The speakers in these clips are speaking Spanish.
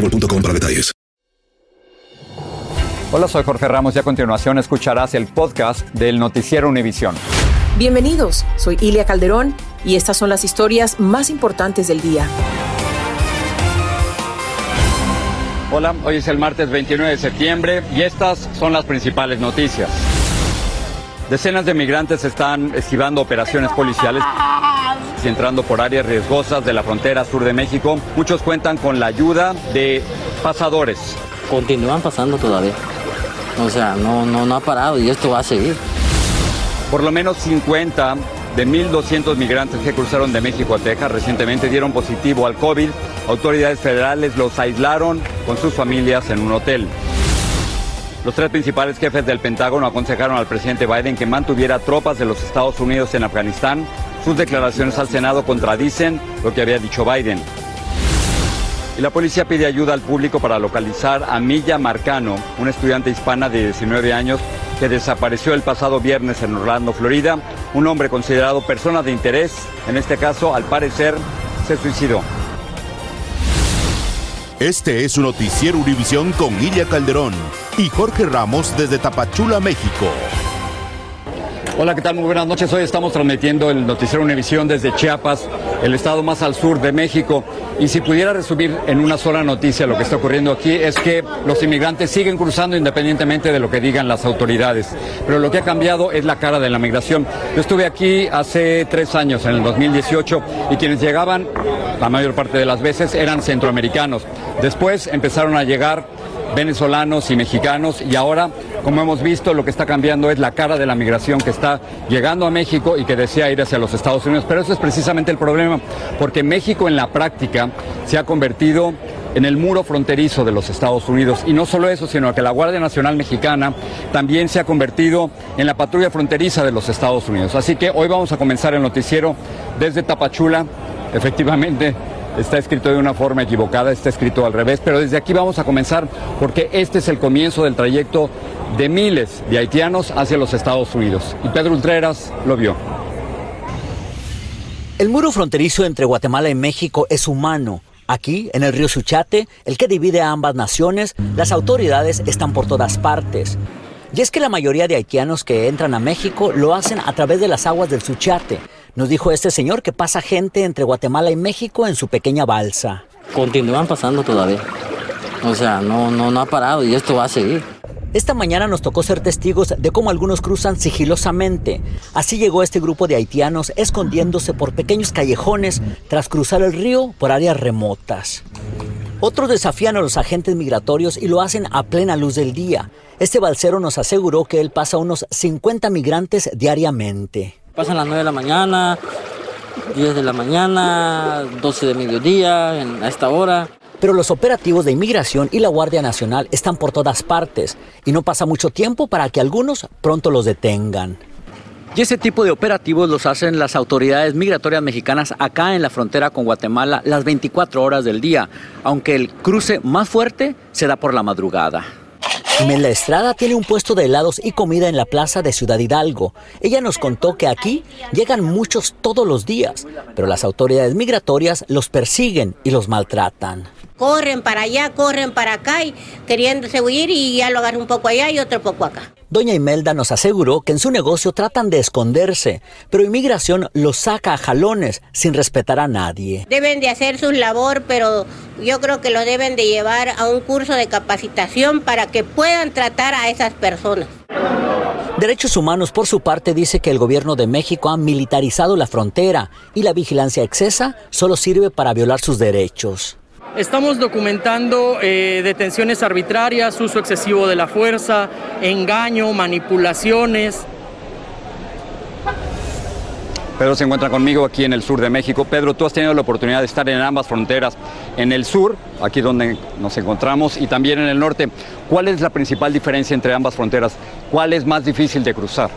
boostmobile.com para detalles. Hola, soy Jorge Ramos y a continuación escucharás el podcast del Noticiero Univisión. Bienvenidos, soy Ilia Calderón y estas son las historias más importantes del día. Hola, hoy es el martes 29 de septiembre y estas son las principales noticias. Decenas de migrantes están esquivando operaciones policiales y entrando por áreas riesgosas de la frontera sur de México. Muchos cuentan con la ayuda de pasadores. Continúan pasando todavía. O sea, no, no, no ha parado y esto va a seguir. Por lo menos 50 de 1.200 migrantes que cruzaron de México a Texas recientemente dieron positivo al COVID. Autoridades federales los aislaron con sus familias en un hotel. Los tres principales jefes del Pentágono aconsejaron al presidente Biden que mantuviera tropas de los Estados Unidos en Afganistán. Sus declaraciones al Senado contradicen lo que había dicho Biden. Y la policía pide ayuda al público para localizar a Milla Marcano, una estudiante hispana de 19 años que desapareció el pasado viernes en Orlando, Florida. Un hombre considerado persona de interés, en este caso, al parecer, se suicidó. Este es su noticiero Univisión con Ilia Calderón y Jorge Ramos desde Tapachula, México. Hola, ¿qué tal? Muy buenas noches. Hoy estamos transmitiendo el noticiero Univisión desde Chiapas, el estado más al sur de México. Y si pudiera resumir en una sola noticia lo que está ocurriendo aquí es que los inmigrantes siguen cruzando independientemente de lo que digan las autoridades. Pero lo que ha cambiado es la cara de la migración. Yo estuve aquí hace tres años, en el 2018, y quienes llegaban, la mayor parte de las veces, eran centroamericanos. Después empezaron a llegar venezolanos y mexicanos y ahora, como hemos visto, lo que está cambiando es la cara de la migración que está llegando a México y que desea ir hacia los Estados Unidos. Pero eso es precisamente el problema, porque México en la práctica se ha convertido en el muro fronterizo de los Estados Unidos. Y no solo eso, sino que la Guardia Nacional Mexicana también se ha convertido en la patrulla fronteriza de los Estados Unidos. Así que hoy vamos a comenzar el noticiero desde Tapachula. Efectivamente, está escrito de una forma equivocada, está escrito al revés, pero desde aquí vamos a comenzar porque este es el comienzo del trayecto de miles de haitianos hacia los Estados Unidos. Y Pedro Ultreras lo vio. El muro fronterizo entre Guatemala y México es humano. Aquí, en el río Suchate, el que divide a ambas naciones, las autoridades están por todas partes. Y es que la mayoría de haitianos que entran a México lo hacen a través de las aguas del Suchate. Nos dijo este señor que pasa gente entre Guatemala y México en su pequeña balsa. Continúan pasando todavía. O sea, no, no, no ha parado y esto va a seguir. Esta mañana nos tocó ser testigos de cómo algunos cruzan sigilosamente. Así llegó este grupo de haitianos escondiéndose por pequeños callejones tras cruzar el río por áreas remotas. Otros desafían a los agentes migratorios y lo hacen a plena luz del día. Este balsero nos aseguró que él pasa unos 50 migrantes diariamente. Pasan las 9 de la mañana, 10 de la mañana, 12 de mediodía, a esta hora. Pero los operativos de inmigración y la Guardia Nacional están por todas partes y no pasa mucho tiempo para que algunos pronto los detengan. Y ese tipo de operativos los hacen las autoridades migratorias mexicanas acá en la frontera con Guatemala las 24 horas del día, aunque el cruce más fuerte se da por la madrugada. Imelda Estrada tiene un puesto de helados y comida en la plaza de Ciudad Hidalgo. Ella nos contó que aquí llegan muchos todos los días, pero las autoridades migratorias los persiguen y los maltratan. Corren para allá, corren para acá y queriéndose huir y ya lo agarran un poco allá y otro poco acá. Doña Imelda nos aseguró que en su negocio tratan de esconderse, pero inmigración los saca a jalones sin respetar a nadie. Deben de hacer su labor, pero yo creo que lo deben de llevar a un curso de capacitación para que puedan tratar a esas personas. Derechos Humanos, por su parte, dice que el gobierno de México ha militarizado la frontera y la vigilancia excesa solo sirve para violar sus derechos. Estamos documentando eh, detenciones arbitrarias, uso excesivo de la fuerza, engaño, manipulaciones. Pedro se encuentra conmigo aquí en el sur de México. Pedro, tú has tenido la oportunidad de estar en ambas fronteras, en el sur, aquí donde nos encontramos, y también en el norte. ¿Cuál es la principal diferencia entre ambas fronteras? ¿Cuál es más difícil de cruzar?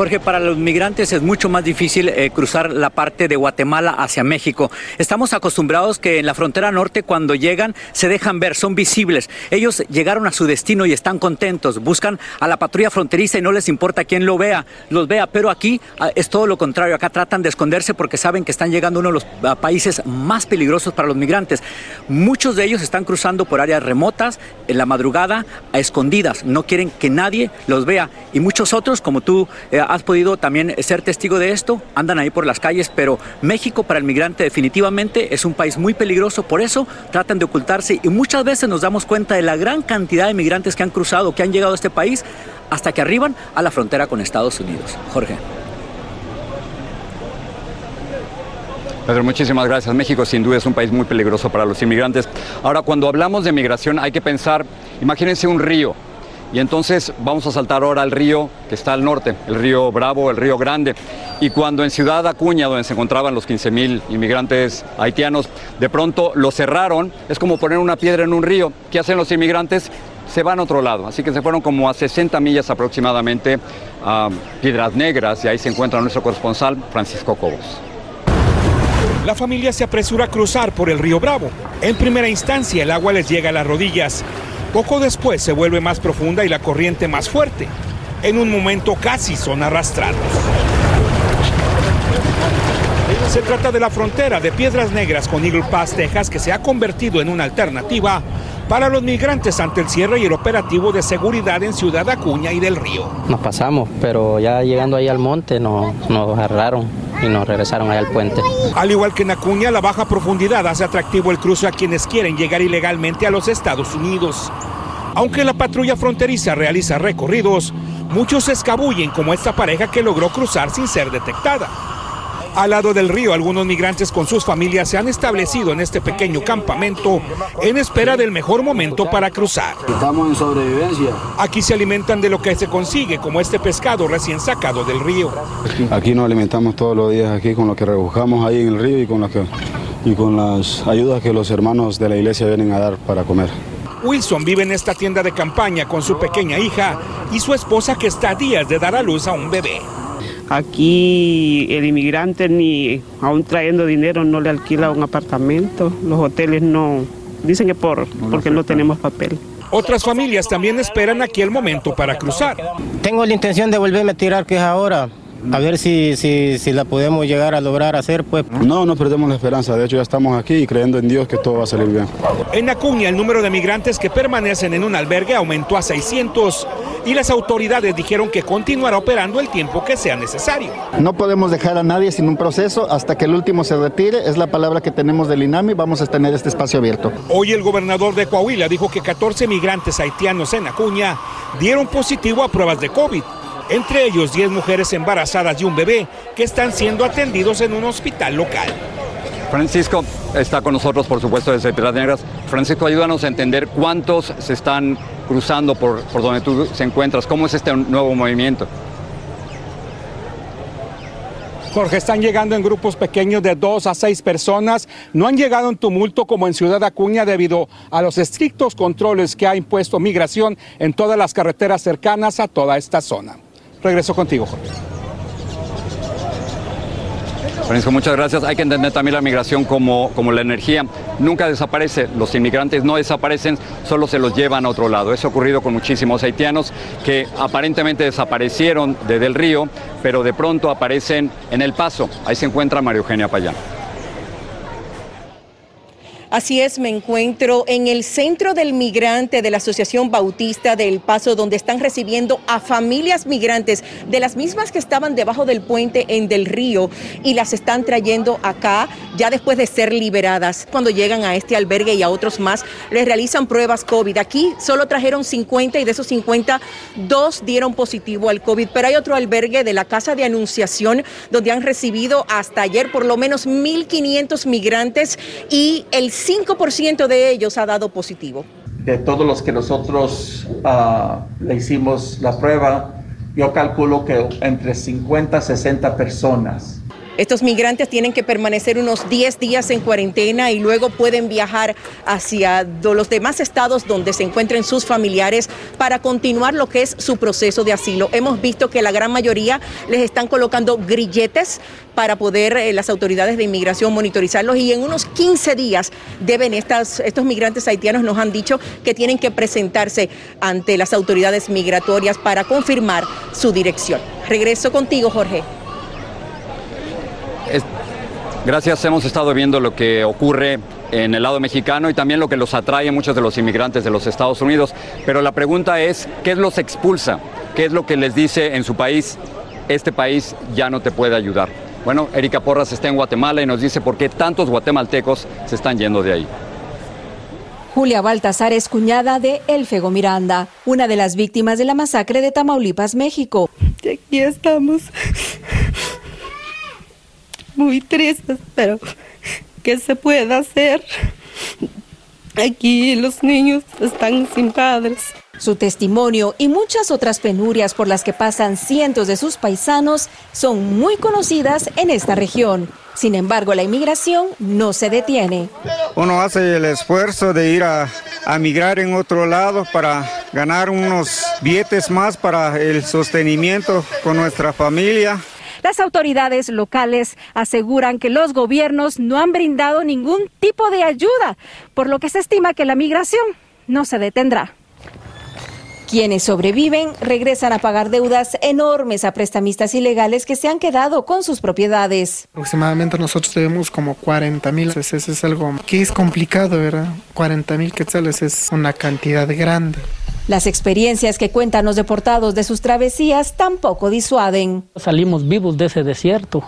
Jorge, para los migrantes es mucho más difícil eh, cruzar la parte de Guatemala hacia México. Estamos acostumbrados que en la frontera norte cuando llegan se dejan ver, son visibles. Ellos llegaron a su destino y están contentos, buscan a la patrulla fronteriza y no les importa quién lo vea, los vea, pero aquí ah, es todo lo contrario, acá tratan de esconderse porque saben que están llegando a uno de los ah, países más peligrosos para los migrantes. Muchos de ellos están cruzando por áreas remotas, en la madrugada, a escondidas, no quieren que nadie los vea y muchos otros, como tú eh, has podido también ser testigo de esto, andan ahí por las calles, pero México para el migrante definitivamente es un país muy peligroso, por eso tratan de ocultarse y muchas veces nos damos cuenta de la gran cantidad de migrantes que han cruzado, que han llegado a este país, hasta que arriban a la frontera con Estados Unidos. Jorge. Pedro, muchísimas gracias. México sin duda es un país muy peligroso para los inmigrantes. Ahora, cuando hablamos de migración hay que pensar, imagínense un río, y entonces vamos a saltar ahora al río que está al norte, el río Bravo, el río Grande. Y cuando en Ciudad Acuña, donde se encontraban los 15.000 inmigrantes haitianos, de pronto lo cerraron, es como poner una piedra en un río. ¿Qué hacen los inmigrantes? Se van a otro lado. Así que se fueron como a 60 millas aproximadamente a Piedras Negras y ahí se encuentra nuestro corresponsal Francisco Cobos. La familia se apresura a cruzar por el río Bravo. En primera instancia el agua les llega a las rodillas. Poco después se vuelve más profunda y la corriente más fuerte. En un momento casi son arrastrados. Se trata de la frontera de Piedras Negras con Eagle Pass, Texas, que se ha convertido en una alternativa para los migrantes ante el cierre y el operativo de seguridad en Ciudad Acuña y del Río. Nos pasamos, pero ya llegando ahí al monte nos, nos agarraron y nos regresaron ahí al puente. Al igual que en Acuña, la baja profundidad hace atractivo el cruce a quienes quieren llegar ilegalmente a los Estados Unidos. Aunque la patrulla fronteriza realiza recorridos, muchos se escabullen como esta pareja que logró cruzar sin ser detectada. Al lado del río, algunos migrantes con sus familias se han establecido en este pequeño campamento en espera del mejor momento para cruzar. Estamos en sobrevivencia. Aquí se alimentan de lo que se consigue, como este pescado recién sacado del río. Aquí nos alimentamos todos los días aquí con lo que rebujamos ahí en el río y con, que, y con las ayudas que los hermanos de la iglesia vienen a dar para comer. Wilson vive en esta tienda de campaña con su pequeña hija y su esposa que está a días de dar a luz a un bebé. Aquí el inmigrante ni aún trayendo dinero no le alquila un apartamento. Los hoteles no, dicen que por, porque no tenemos papel. Otras familias también esperan aquí el momento para cruzar. Tengo la intención de volverme a tirar, que es ahora, a ver si, si, si, la podemos llegar a lograr hacer, pues. No, no perdemos la esperanza. De hecho, ya estamos aquí y creyendo en Dios que todo va a salir bien. En Acuña, el número de migrantes que permanecen en un albergue aumentó a 600 y las autoridades dijeron que continuará operando el tiempo que sea necesario. No podemos dejar a nadie sin un proceso hasta que el último se retire. Es la palabra que tenemos del INAMI. Vamos a tener este espacio abierto. Hoy el gobernador de Coahuila dijo que 14 migrantes haitianos en Acuña dieron positivo a pruebas de COVID entre ellos 10 mujeres embarazadas y un bebé que están siendo atendidos en un hospital local. Francisco está con nosotros, por supuesto, desde Piedras Negras. Francisco, ayúdanos a entender cuántos se están cruzando por, por donde tú se encuentras. ¿Cómo es este nuevo movimiento? Jorge, están llegando en grupos pequeños de dos a seis personas. No han llegado en tumulto como en Ciudad Acuña debido a los estrictos controles que ha impuesto migración en todas las carreteras cercanas a toda esta zona. Regreso contigo, Jorge. Francisco, muchas gracias. Hay que entender también la migración como, como la energía. Nunca desaparece, los inmigrantes no desaparecen, solo se los llevan a otro lado. Eso ha ocurrido con muchísimos haitianos que aparentemente desaparecieron desde el río, pero de pronto aparecen en El Paso. Ahí se encuentra María Eugenia Payán. Así es, me encuentro en el centro del migrante de la Asociación Bautista del Paso, donde están recibiendo a familias migrantes de las mismas que estaban debajo del puente en Del Río y las están trayendo acá ya después de ser liberadas. Cuando llegan a este albergue y a otros más, les realizan pruebas COVID. Aquí solo trajeron 50 y de esos 50, dos dieron positivo al COVID, pero hay otro albergue de la Casa de Anunciación donde han recibido hasta ayer por lo menos 1.500 migrantes y el 5% de ellos ha dado positivo. De todos los que nosotros uh, le hicimos la prueba, yo calculo que entre 50 y 60 personas estos migrantes tienen que permanecer unos 10 días en cuarentena y luego pueden viajar hacia los demás estados donde se encuentren sus familiares para continuar lo que es su proceso de asilo. Hemos visto que la gran mayoría les están colocando grilletes para poder eh, las autoridades de inmigración monitorizarlos y en unos 15 días deben estas, estos migrantes haitianos nos han dicho que tienen que presentarse ante las autoridades migratorias para confirmar su dirección. Regreso contigo, Jorge. Gracias, hemos estado viendo lo que ocurre en el lado mexicano y también lo que los atrae a muchos de los inmigrantes de los Estados Unidos. Pero la pregunta es, ¿qué los expulsa? ¿Qué es lo que les dice en su país? Este país ya no te puede ayudar. Bueno, Erika Porras está en Guatemala y nos dice por qué tantos guatemaltecos se están yendo de ahí. Julia Baltasar es cuñada de Elfego Miranda, una de las víctimas de la masacre de Tamaulipas, México. Y aquí estamos muy tristes, pero ¿qué se puede hacer? Aquí los niños están sin padres. Su testimonio y muchas otras penurias por las que pasan cientos de sus paisanos son muy conocidas en esta región. Sin embargo, la inmigración no se detiene. Uno hace el esfuerzo de ir a, a migrar en otro lado para ganar unos billetes más para el sostenimiento con nuestra familia. Las autoridades locales aseguran que los gobiernos no han brindado ningún tipo de ayuda, por lo que se estima que la migración no se detendrá. Quienes sobreviven regresan a pagar deudas enormes a prestamistas ilegales que se han quedado con sus propiedades. Aproximadamente nosotros debemos como 40 mil. Eso es algo que es complicado, ¿verdad? 40 mil quetzales es una cantidad grande. Las experiencias que cuentan los deportados de sus travesías tampoco disuaden. Salimos vivos de ese desierto.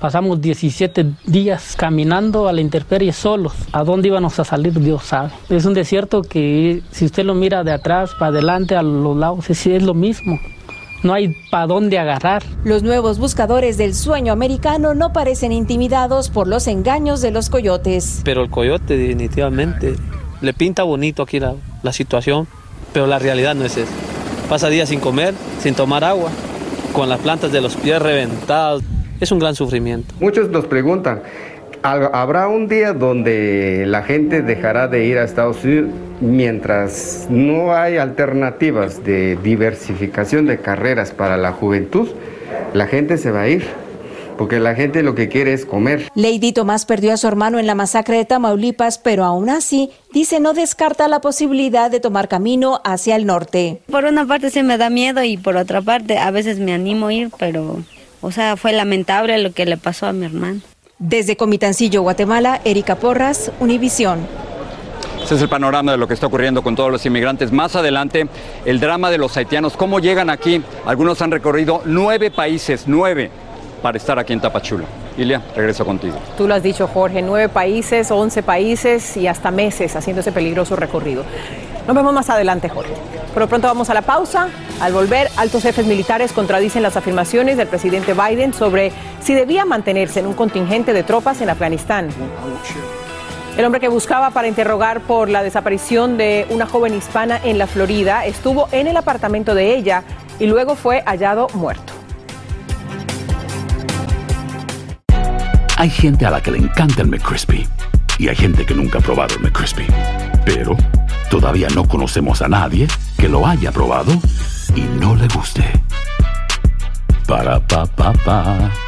Pasamos 17 días caminando a la intemperie solos. ¿A dónde íbamos a salir? Dios sabe. Es un desierto que si usted lo mira de atrás para adelante, a los lados, es, es lo mismo. No hay para dónde agarrar. Los nuevos buscadores del sueño americano no parecen intimidados por los engaños de los coyotes. Pero el coyote definitivamente le pinta bonito aquí la, la situación pero la realidad no es eso. Pasa días sin comer, sin tomar agua, con las plantas de los pies reventadas. Es un gran sufrimiento. Muchos nos preguntan, ¿habrá un día donde la gente dejará de ir a Estados Unidos mientras no hay alternativas de diversificación de carreras para la juventud? La gente se va a ir porque la gente lo que quiere es comer. Lady Tomás perdió a su hermano en la masacre de Tamaulipas, pero aún así dice no descarta la posibilidad de tomar camino hacia el norte. Por una parte sí me da miedo y por otra parte a veces me animo a ir, pero o sea, fue lamentable lo que le pasó a mi hermano. Desde Comitancillo, Guatemala, Erika Porras, Univisión. Ese es el panorama de lo que está ocurriendo con todos los inmigrantes. Más adelante, el drama de los haitianos. ¿Cómo llegan aquí? Algunos han recorrido nueve países, nueve para estar aquí en Tapachula. Ilia, regreso contigo. Tú lo has dicho, Jorge, nueve países, once países y hasta meses haciendo ese peligroso recorrido. Nos vemos más adelante, Jorge. Por pronto vamos a la pausa. Al volver, altos jefes militares contradicen las afirmaciones del presidente Biden sobre si debía mantenerse en un contingente de tropas en Afganistán. El hombre que buscaba para interrogar por la desaparición de una joven hispana en la Florida estuvo en el apartamento de ella y luego fue hallado muerto. Hay gente a la que le encanta el McCrispy y hay gente que nunca ha probado el McCrispy. Pero todavía no conocemos a nadie que lo haya probado y no le guste. Para pa pa pa.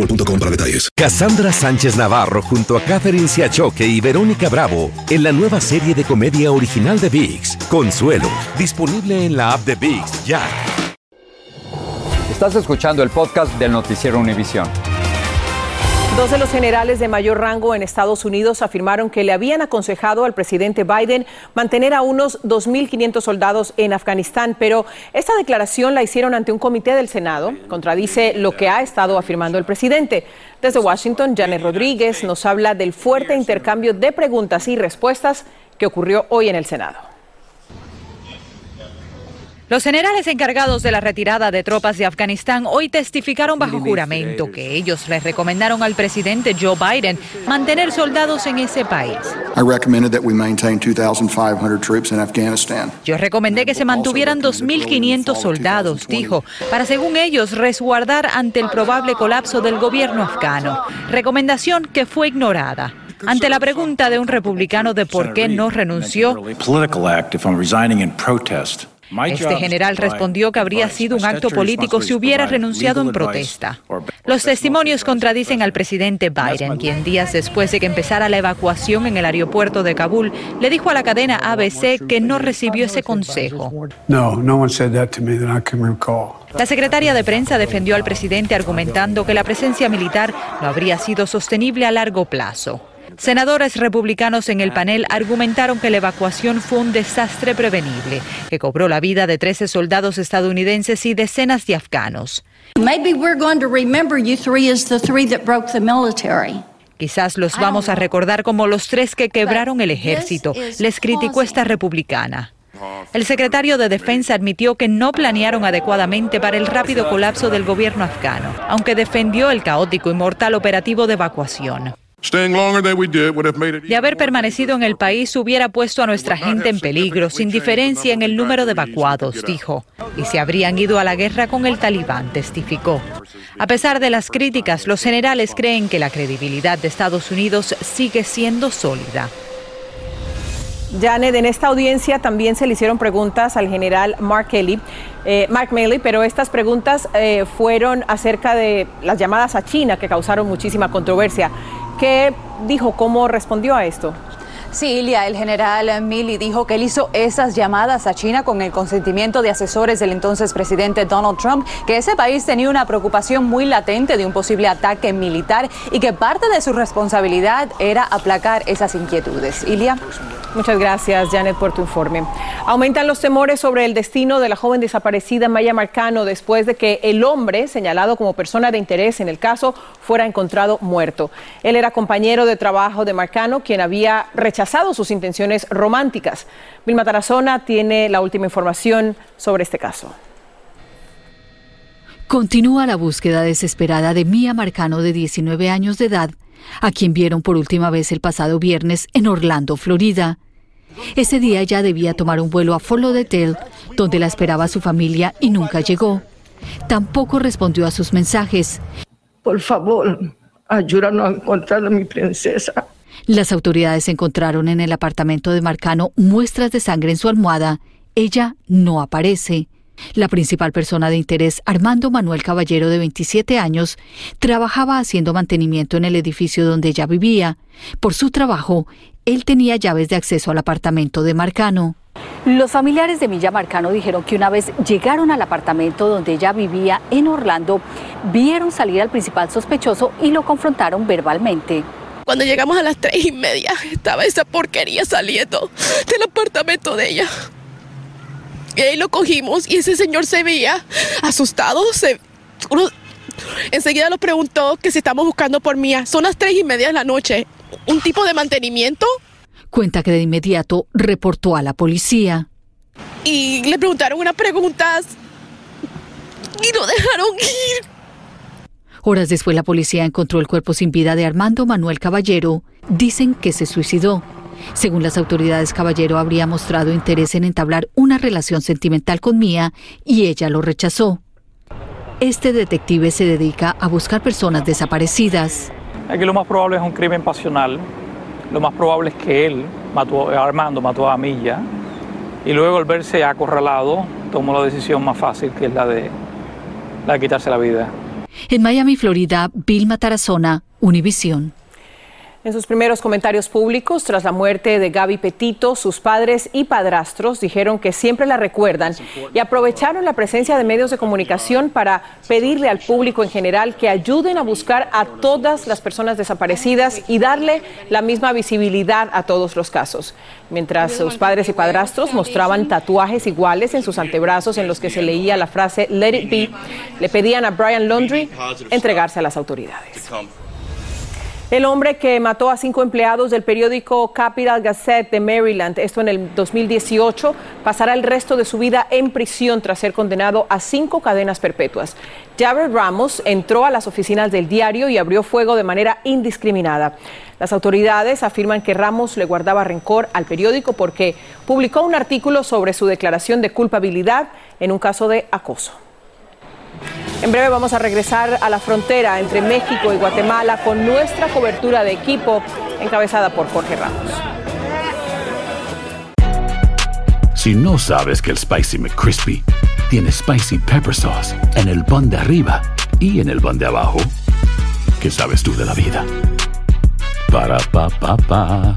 boostmobile.com para detalles. Cassandra Sánchez Navarro junto a Catherine Siachoque y Verónica Bravo en la nueva serie de comedia original de VIX, Consuelo, disponible en la app de VIX ya. Estás escuchando el podcast del noticiero Univisión. Dos de los generales de mayor rango en Estados Unidos afirmaron que le habían aconsejado al presidente Biden mantener a unos 2.500 soldados en Afganistán, pero esta declaración la hicieron ante un comité del Senado. Contradice lo que ha estado afirmando el presidente. Desde Washington, Janet Rodríguez nos habla del fuerte intercambio de preguntas y respuestas que ocurrió hoy en el Senado. Los generales encargados de la retirada de tropas de Afganistán hoy testificaron bajo juramento que ellos les recomendaron al presidente Joe Biden mantener soldados en ese país. Yo recomendé que se mantuvieran 2.500 soldados, dijo, para según ellos resguardar ante el probable colapso del gobierno afgano. Recomendación que fue ignorada. Ante la pregunta de un republicano de por qué no renunció, este general respondió que habría sido un acto político si hubiera renunciado en protesta. Los testimonios contradicen al presidente Biden, quien días después de que empezara la evacuación en el aeropuerto de Kabul, le dijo a la cadena ABC que no recibió ese consejo. La secretaria de prensa defendió al presidente argumentando que la presencia militar no habría sido sostenible a largo plazo. Senadores republicanos en el panel argumentaron que la evacuación fue un desastre prevenible, que cobró la vida de 13 soldados estadounidenses y decenas de afganos. Quizás los vamos a recordar como los tres que quebraron el ejército, les criticó esta republicana. El secretario de Defensa admitió que no planearon adecuadamente para el rápido colapso del gobierno afgano, aunque defendió el caótico y mortal operativo de evacuación. De haber permanecido en el país hubiera puesto a nuestra gente en peligro, sin diferencia en el número de evacuados, dijo. Y se habrían ido a la guerra con el talibán, testificó. A pesar de las críticas, los generales creen que la credibilidad de Estados Unidos sigue siendo sólida. Janet, en esta audiencia también se le hicieron preguntas al general Mark Kelly, eh, Mark Milley, pero estas preguntas eh, fueron acerca de las llamadas a China que causaron muchísima controversia. ¿Qué dijo? ¿Cómo respondió a esto? Sí, Ilia, el general Milley dijo que él hizo esas llamadas a China con el consentimiento de asesores del entonces presidente Donald Trump, que ese país tenía una preocupación muy latente de un posible ataque militar y que parte de su responsabilidad era aplacar esas inquietudes. Ilia. Muchas gracias, Janet, por tu informe. Aumentan los temores sobre el destino de la joven desaparecida Maya Marcano después de que el hombre, señalado como persona de interés en el caso, fuera encontrado muerto. Él era compañero de trabajo de Marcano, quien había rechazado sus intenciones románticas. Vilma Tarazona tiene la última información sobre este caso. Continúa la búsqueda desesperada de Mia Marcano, de 19 años de edad, a quien vieron por última vez el pasado viernes en Orlando, Florida. Ese día ya debía tomar un vuelo a Fort Lauderdale, donde la esperaba su familia y nunca llegó. Tampoco respondió a sus mensajes. Por favor, ayúdanos a encontrar a mi princesa. Las autoridades encontraron en el apartamento de Marcano muestras de sangre en su almohada. Ella no aparece. La principal persona de interés, Armando Manuel Caballero, de 27 años, trabajaba haciendo mantenimiento en el edificio donde ella vivía. Por su trabajo, él tenía llaves de acceso al apartamento de Marcano. Los familiares de Milla Marcano dijeron que una vez llegaron al apartamento donde ella vivía en Orlando, vieron salir al principal sospechoso y lo confrontaron verbalmente. Cuando llegamos a las tres y media, estaba esa porquería saliendo del apartamento de ella. Y ahí lo cogimos y ese señor se veía asustado. Se, enseguida nos preguntó que si estamos buscando por Mía. Son las tres y media de la noche. ¿Un tipo de mantenimiento? Cuenta que de inmediato reportó a la policía. Y le preguntaron unas preguntas y lo dejaron ir. Horas después la policía encontró el cuerpo sin vida de Armando Manuel Caballero. Dicen que se suicidó. Según las autoridades, Caballero habría mostrado interés en entablar una relación sentimental con Mía y ella lo rechazó. Este detective se dedica a buscar personas desaparecidas. Aquí lo más probable es un crimen pasional. Lo más probable es que él, mató, Armando, mató a Milla y luego al verse acorralado tomó la decisión más fácil, que es la de, la de quitarse la vida. En Miami, Florida, Vilma Tarazona, Univisión. En sus primeros comentarios públicos tras la muerte de Gaby Petito, sus padres y padrastros dijeron que siempre la recuerdan y aprovecharon la presencia de medios de comunicación para pedirle al público en general que ayuden a buscar a todas las personas desaparecidas y darle la misma visibilidad a todos los casos. Mientras sus padres y padrastros mostraban tatuajes iguales en sus antebrazos en los que se leía la frase Let it be, le pedían a Brian Laundrie entregarse a las autoridades. El hombre que mató a cinco empleados del periódico Capital Gazette de Maryland, esto en el 2018, pasará el resto de su vida en prisión tras ser condenado a cinco cadenas perpetuas. Jared Ramos entró a las oficinas del diario y abrió fuego de manera indiscriminada. Las autoridades afirman que Ramos le guardaba rencor al periódico porque publicó un artículo sobre su declaración de culpabilidad en un caso de acoso. En breve vamos a regresar a la frontera entre México y Guatemala con nuestra cobertura de equipo encabezada por Jorge Ramos. Si no sabes que el Spicy McCrispy tiene Spicy Pepper Sauce en el pan de arriba y en el pan de abajo, ¿qué sabes tú de la vida? Para, pa, pa, pa.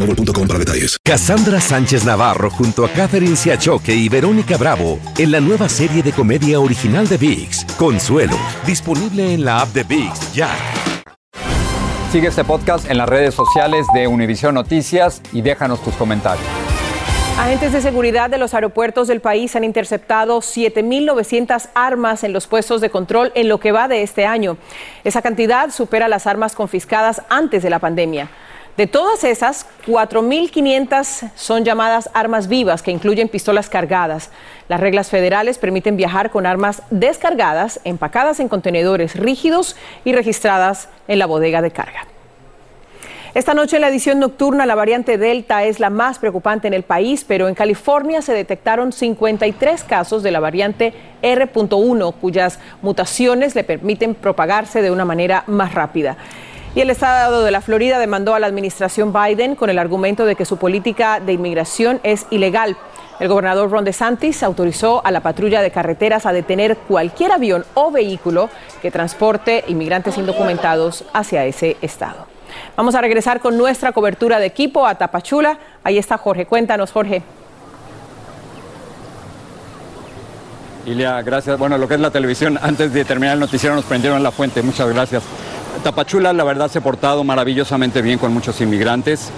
boostmobile.com para detalles. Cassandra Sánchez Navarro junto a Catherine Siachoque y Verónica Bravo en la nueva serie de comedia original de VIX, Consuelo, disponible en la app de VIX ya. Sigue este podcast en las redes sociales de Univision Noticias y déjanos tus comentarios. Agentes de seguridad de los aeropuertos del país han interceptado 7.900 armas en los puestos de control en lo que va de este año. Esa cantidad supera las armas confiscadas antes de la pandemia. De todas esas, 4.500 son llamadas armas vivas, que incluyen pistolas cargadas. Las reglas federales permiten viajar con armas descargadas, empacadas en contenedores rígidos y registradas en la bodega de carga. Esta noche en la edición nocturna la variante Delta es la más preocupante en el país, pero en California se detectaron 53 casos de la variante R.1 cuyas mutaciones le permiten propagarse de una manera más rápida. Y el Estado de la Florida demandó a la administración Biden con el argumento de que su política de inmigración es ilegal. El gobernador Ron DeSantis autorizó a la patrulla de carreteras a detener cualquier avión o vehículo que transporte inmigrantes indocumentados hacia ese estado. Vamos a regresar con nuestra cobertura de equipo a Tapachula. Ahí está Jorge. Cuéntanos, Jorge. Ilia, gracias. Bueno, lo que es la televisión, antes de terminar el noticiero nos prendieron la fuente. Muchas gracias. Tapachula, la verdad, se ha portado maravillosamente bien con muchos inmigrantes.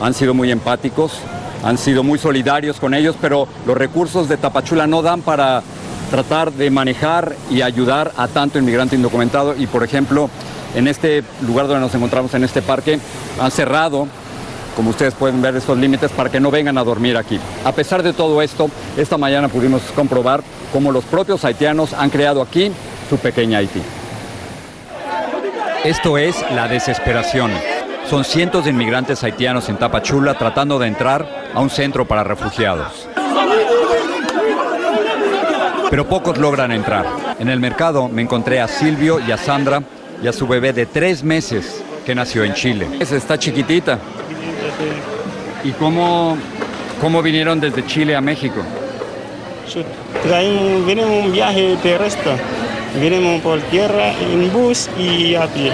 Han sido muy empáticos, han sido muy solidarios con ellos, pero los recursos de Tapachula no dan para tratar de manejar y ayudar a tanto inmigrante indocumentado. Y, por ejemplo, en este lugar donde nos encontramos, en este parque, han cerrado como ustedes pueden ver, estos límites para que no vengan a dormir aquí. A pesar de todo esto, esta mañana pudimos comprobar cómo los propios haitianos han creado aquí su pequeña Haití. Esto es la desesperación. Son cientos de inmigrantes haitianos en Tapachula tratando de entrar a un centro para refugiados. Pero pocos logran entrar. En el mercado me encontré a Silvio y a Sandra y a su bebé de tres meses que nació en Chile. Está chiquitita. ¿Y cómo, cómo vinieron desde Chile a México? Traen, vienen un viaje terrestre. Vinimos por tierra, en bus y a pie.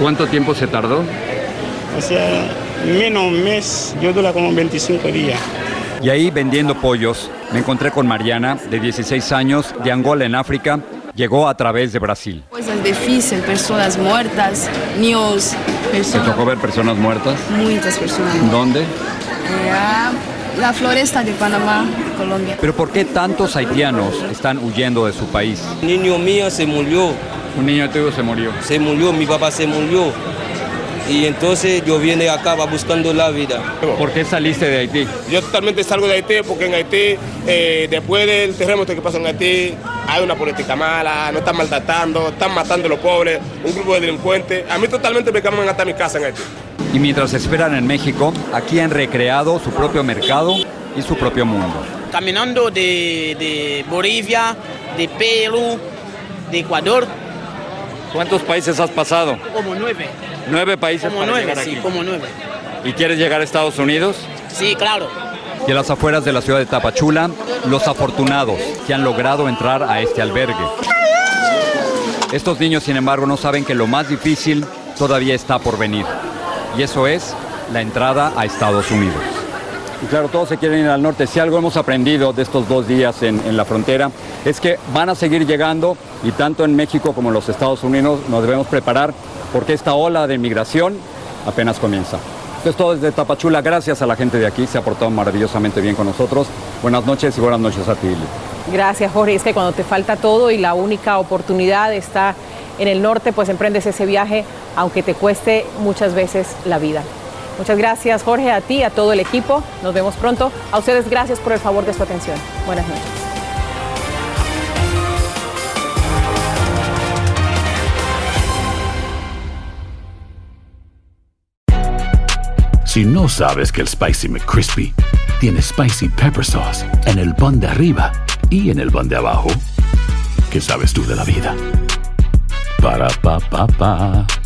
¿Cuánto tiempo se tardó? O sea, menos un mes, yo dura como 25 días. Y ahí vendiendo pollos, me encontré con Mariana, de 16 años, de Angola en África, llegó a través de Brasil. Pues es difícil, personas muertas, niños, ¿Te personas, tocó ver personas muertas? muchas personas. ¿Dónde? Eh, la floresta de Panamá, Colombia. Pero ¿por qué tantos haitianos están huyendo de su país? Un niño mío se murió. Un niño tuyo se murió. Se murió, mi papá se murió. Y entonces yo vine acá va buscando la vida. ¿Por qué saliste de Haití? Yo totalmente salgo de Haití porque en Haití, eh, después del terremoto que pasó en Haití, hay una política mala, no están maltratando, están matando a los pobres, un grupo de delincuentes. A mí totalmente me cambian hasta mi casa en Haití. Y mientras esperan en México, aquí han recreado su propio mercado y su propio mundo. caminando de, de Bolivia, de Perú, de Ecuador, ¿Cuántos países has pasado? como nueve. Nueve países Como para nueve, llegar sí, aquí. como nueve. ¿Y quieres llegar a Estados Unidos? Sí, claro. Y a las afueras de la ciudad de Tapachula, los afortunados que han logrado entrar a este albergue. Estos niños, sin embargo, no saben que lo más difícil todavía está por venir. Y eso es la entrada a Estados Unidos. Y claro, todos se quieren ir al norte. Si algo hemos aprendido de estos dos días en, en la frontera es que van a seguir llegando y tanto en México como en los Estados Unidos nos debemos preparar porque esta ola de migración apenas comienza. Esto es todo desde Tapachula. Gracias a la gente de aquí. Se ha portado maravillosamente bien con nosotros. Buenas noches y buenas noches a ti. Gracias, Jorge. Es que cuando te falta todo y la única oportunidad está en el norte, pues emprendes ese viaje, aunque te cueste muchas veces la vida. Muchas gracias, Jorge, a ti, a todo el equipo. Nos vemos pronto. A ustedes, gracias por el favor de su atención. Buenas noches. Si no sabes que el Spicy McCrispy tiene Spicy Pepper Sauce en el pan de arriba y en el pan de abajo, ¿qué sabes tú de la vida? Para, pa, pa, pa.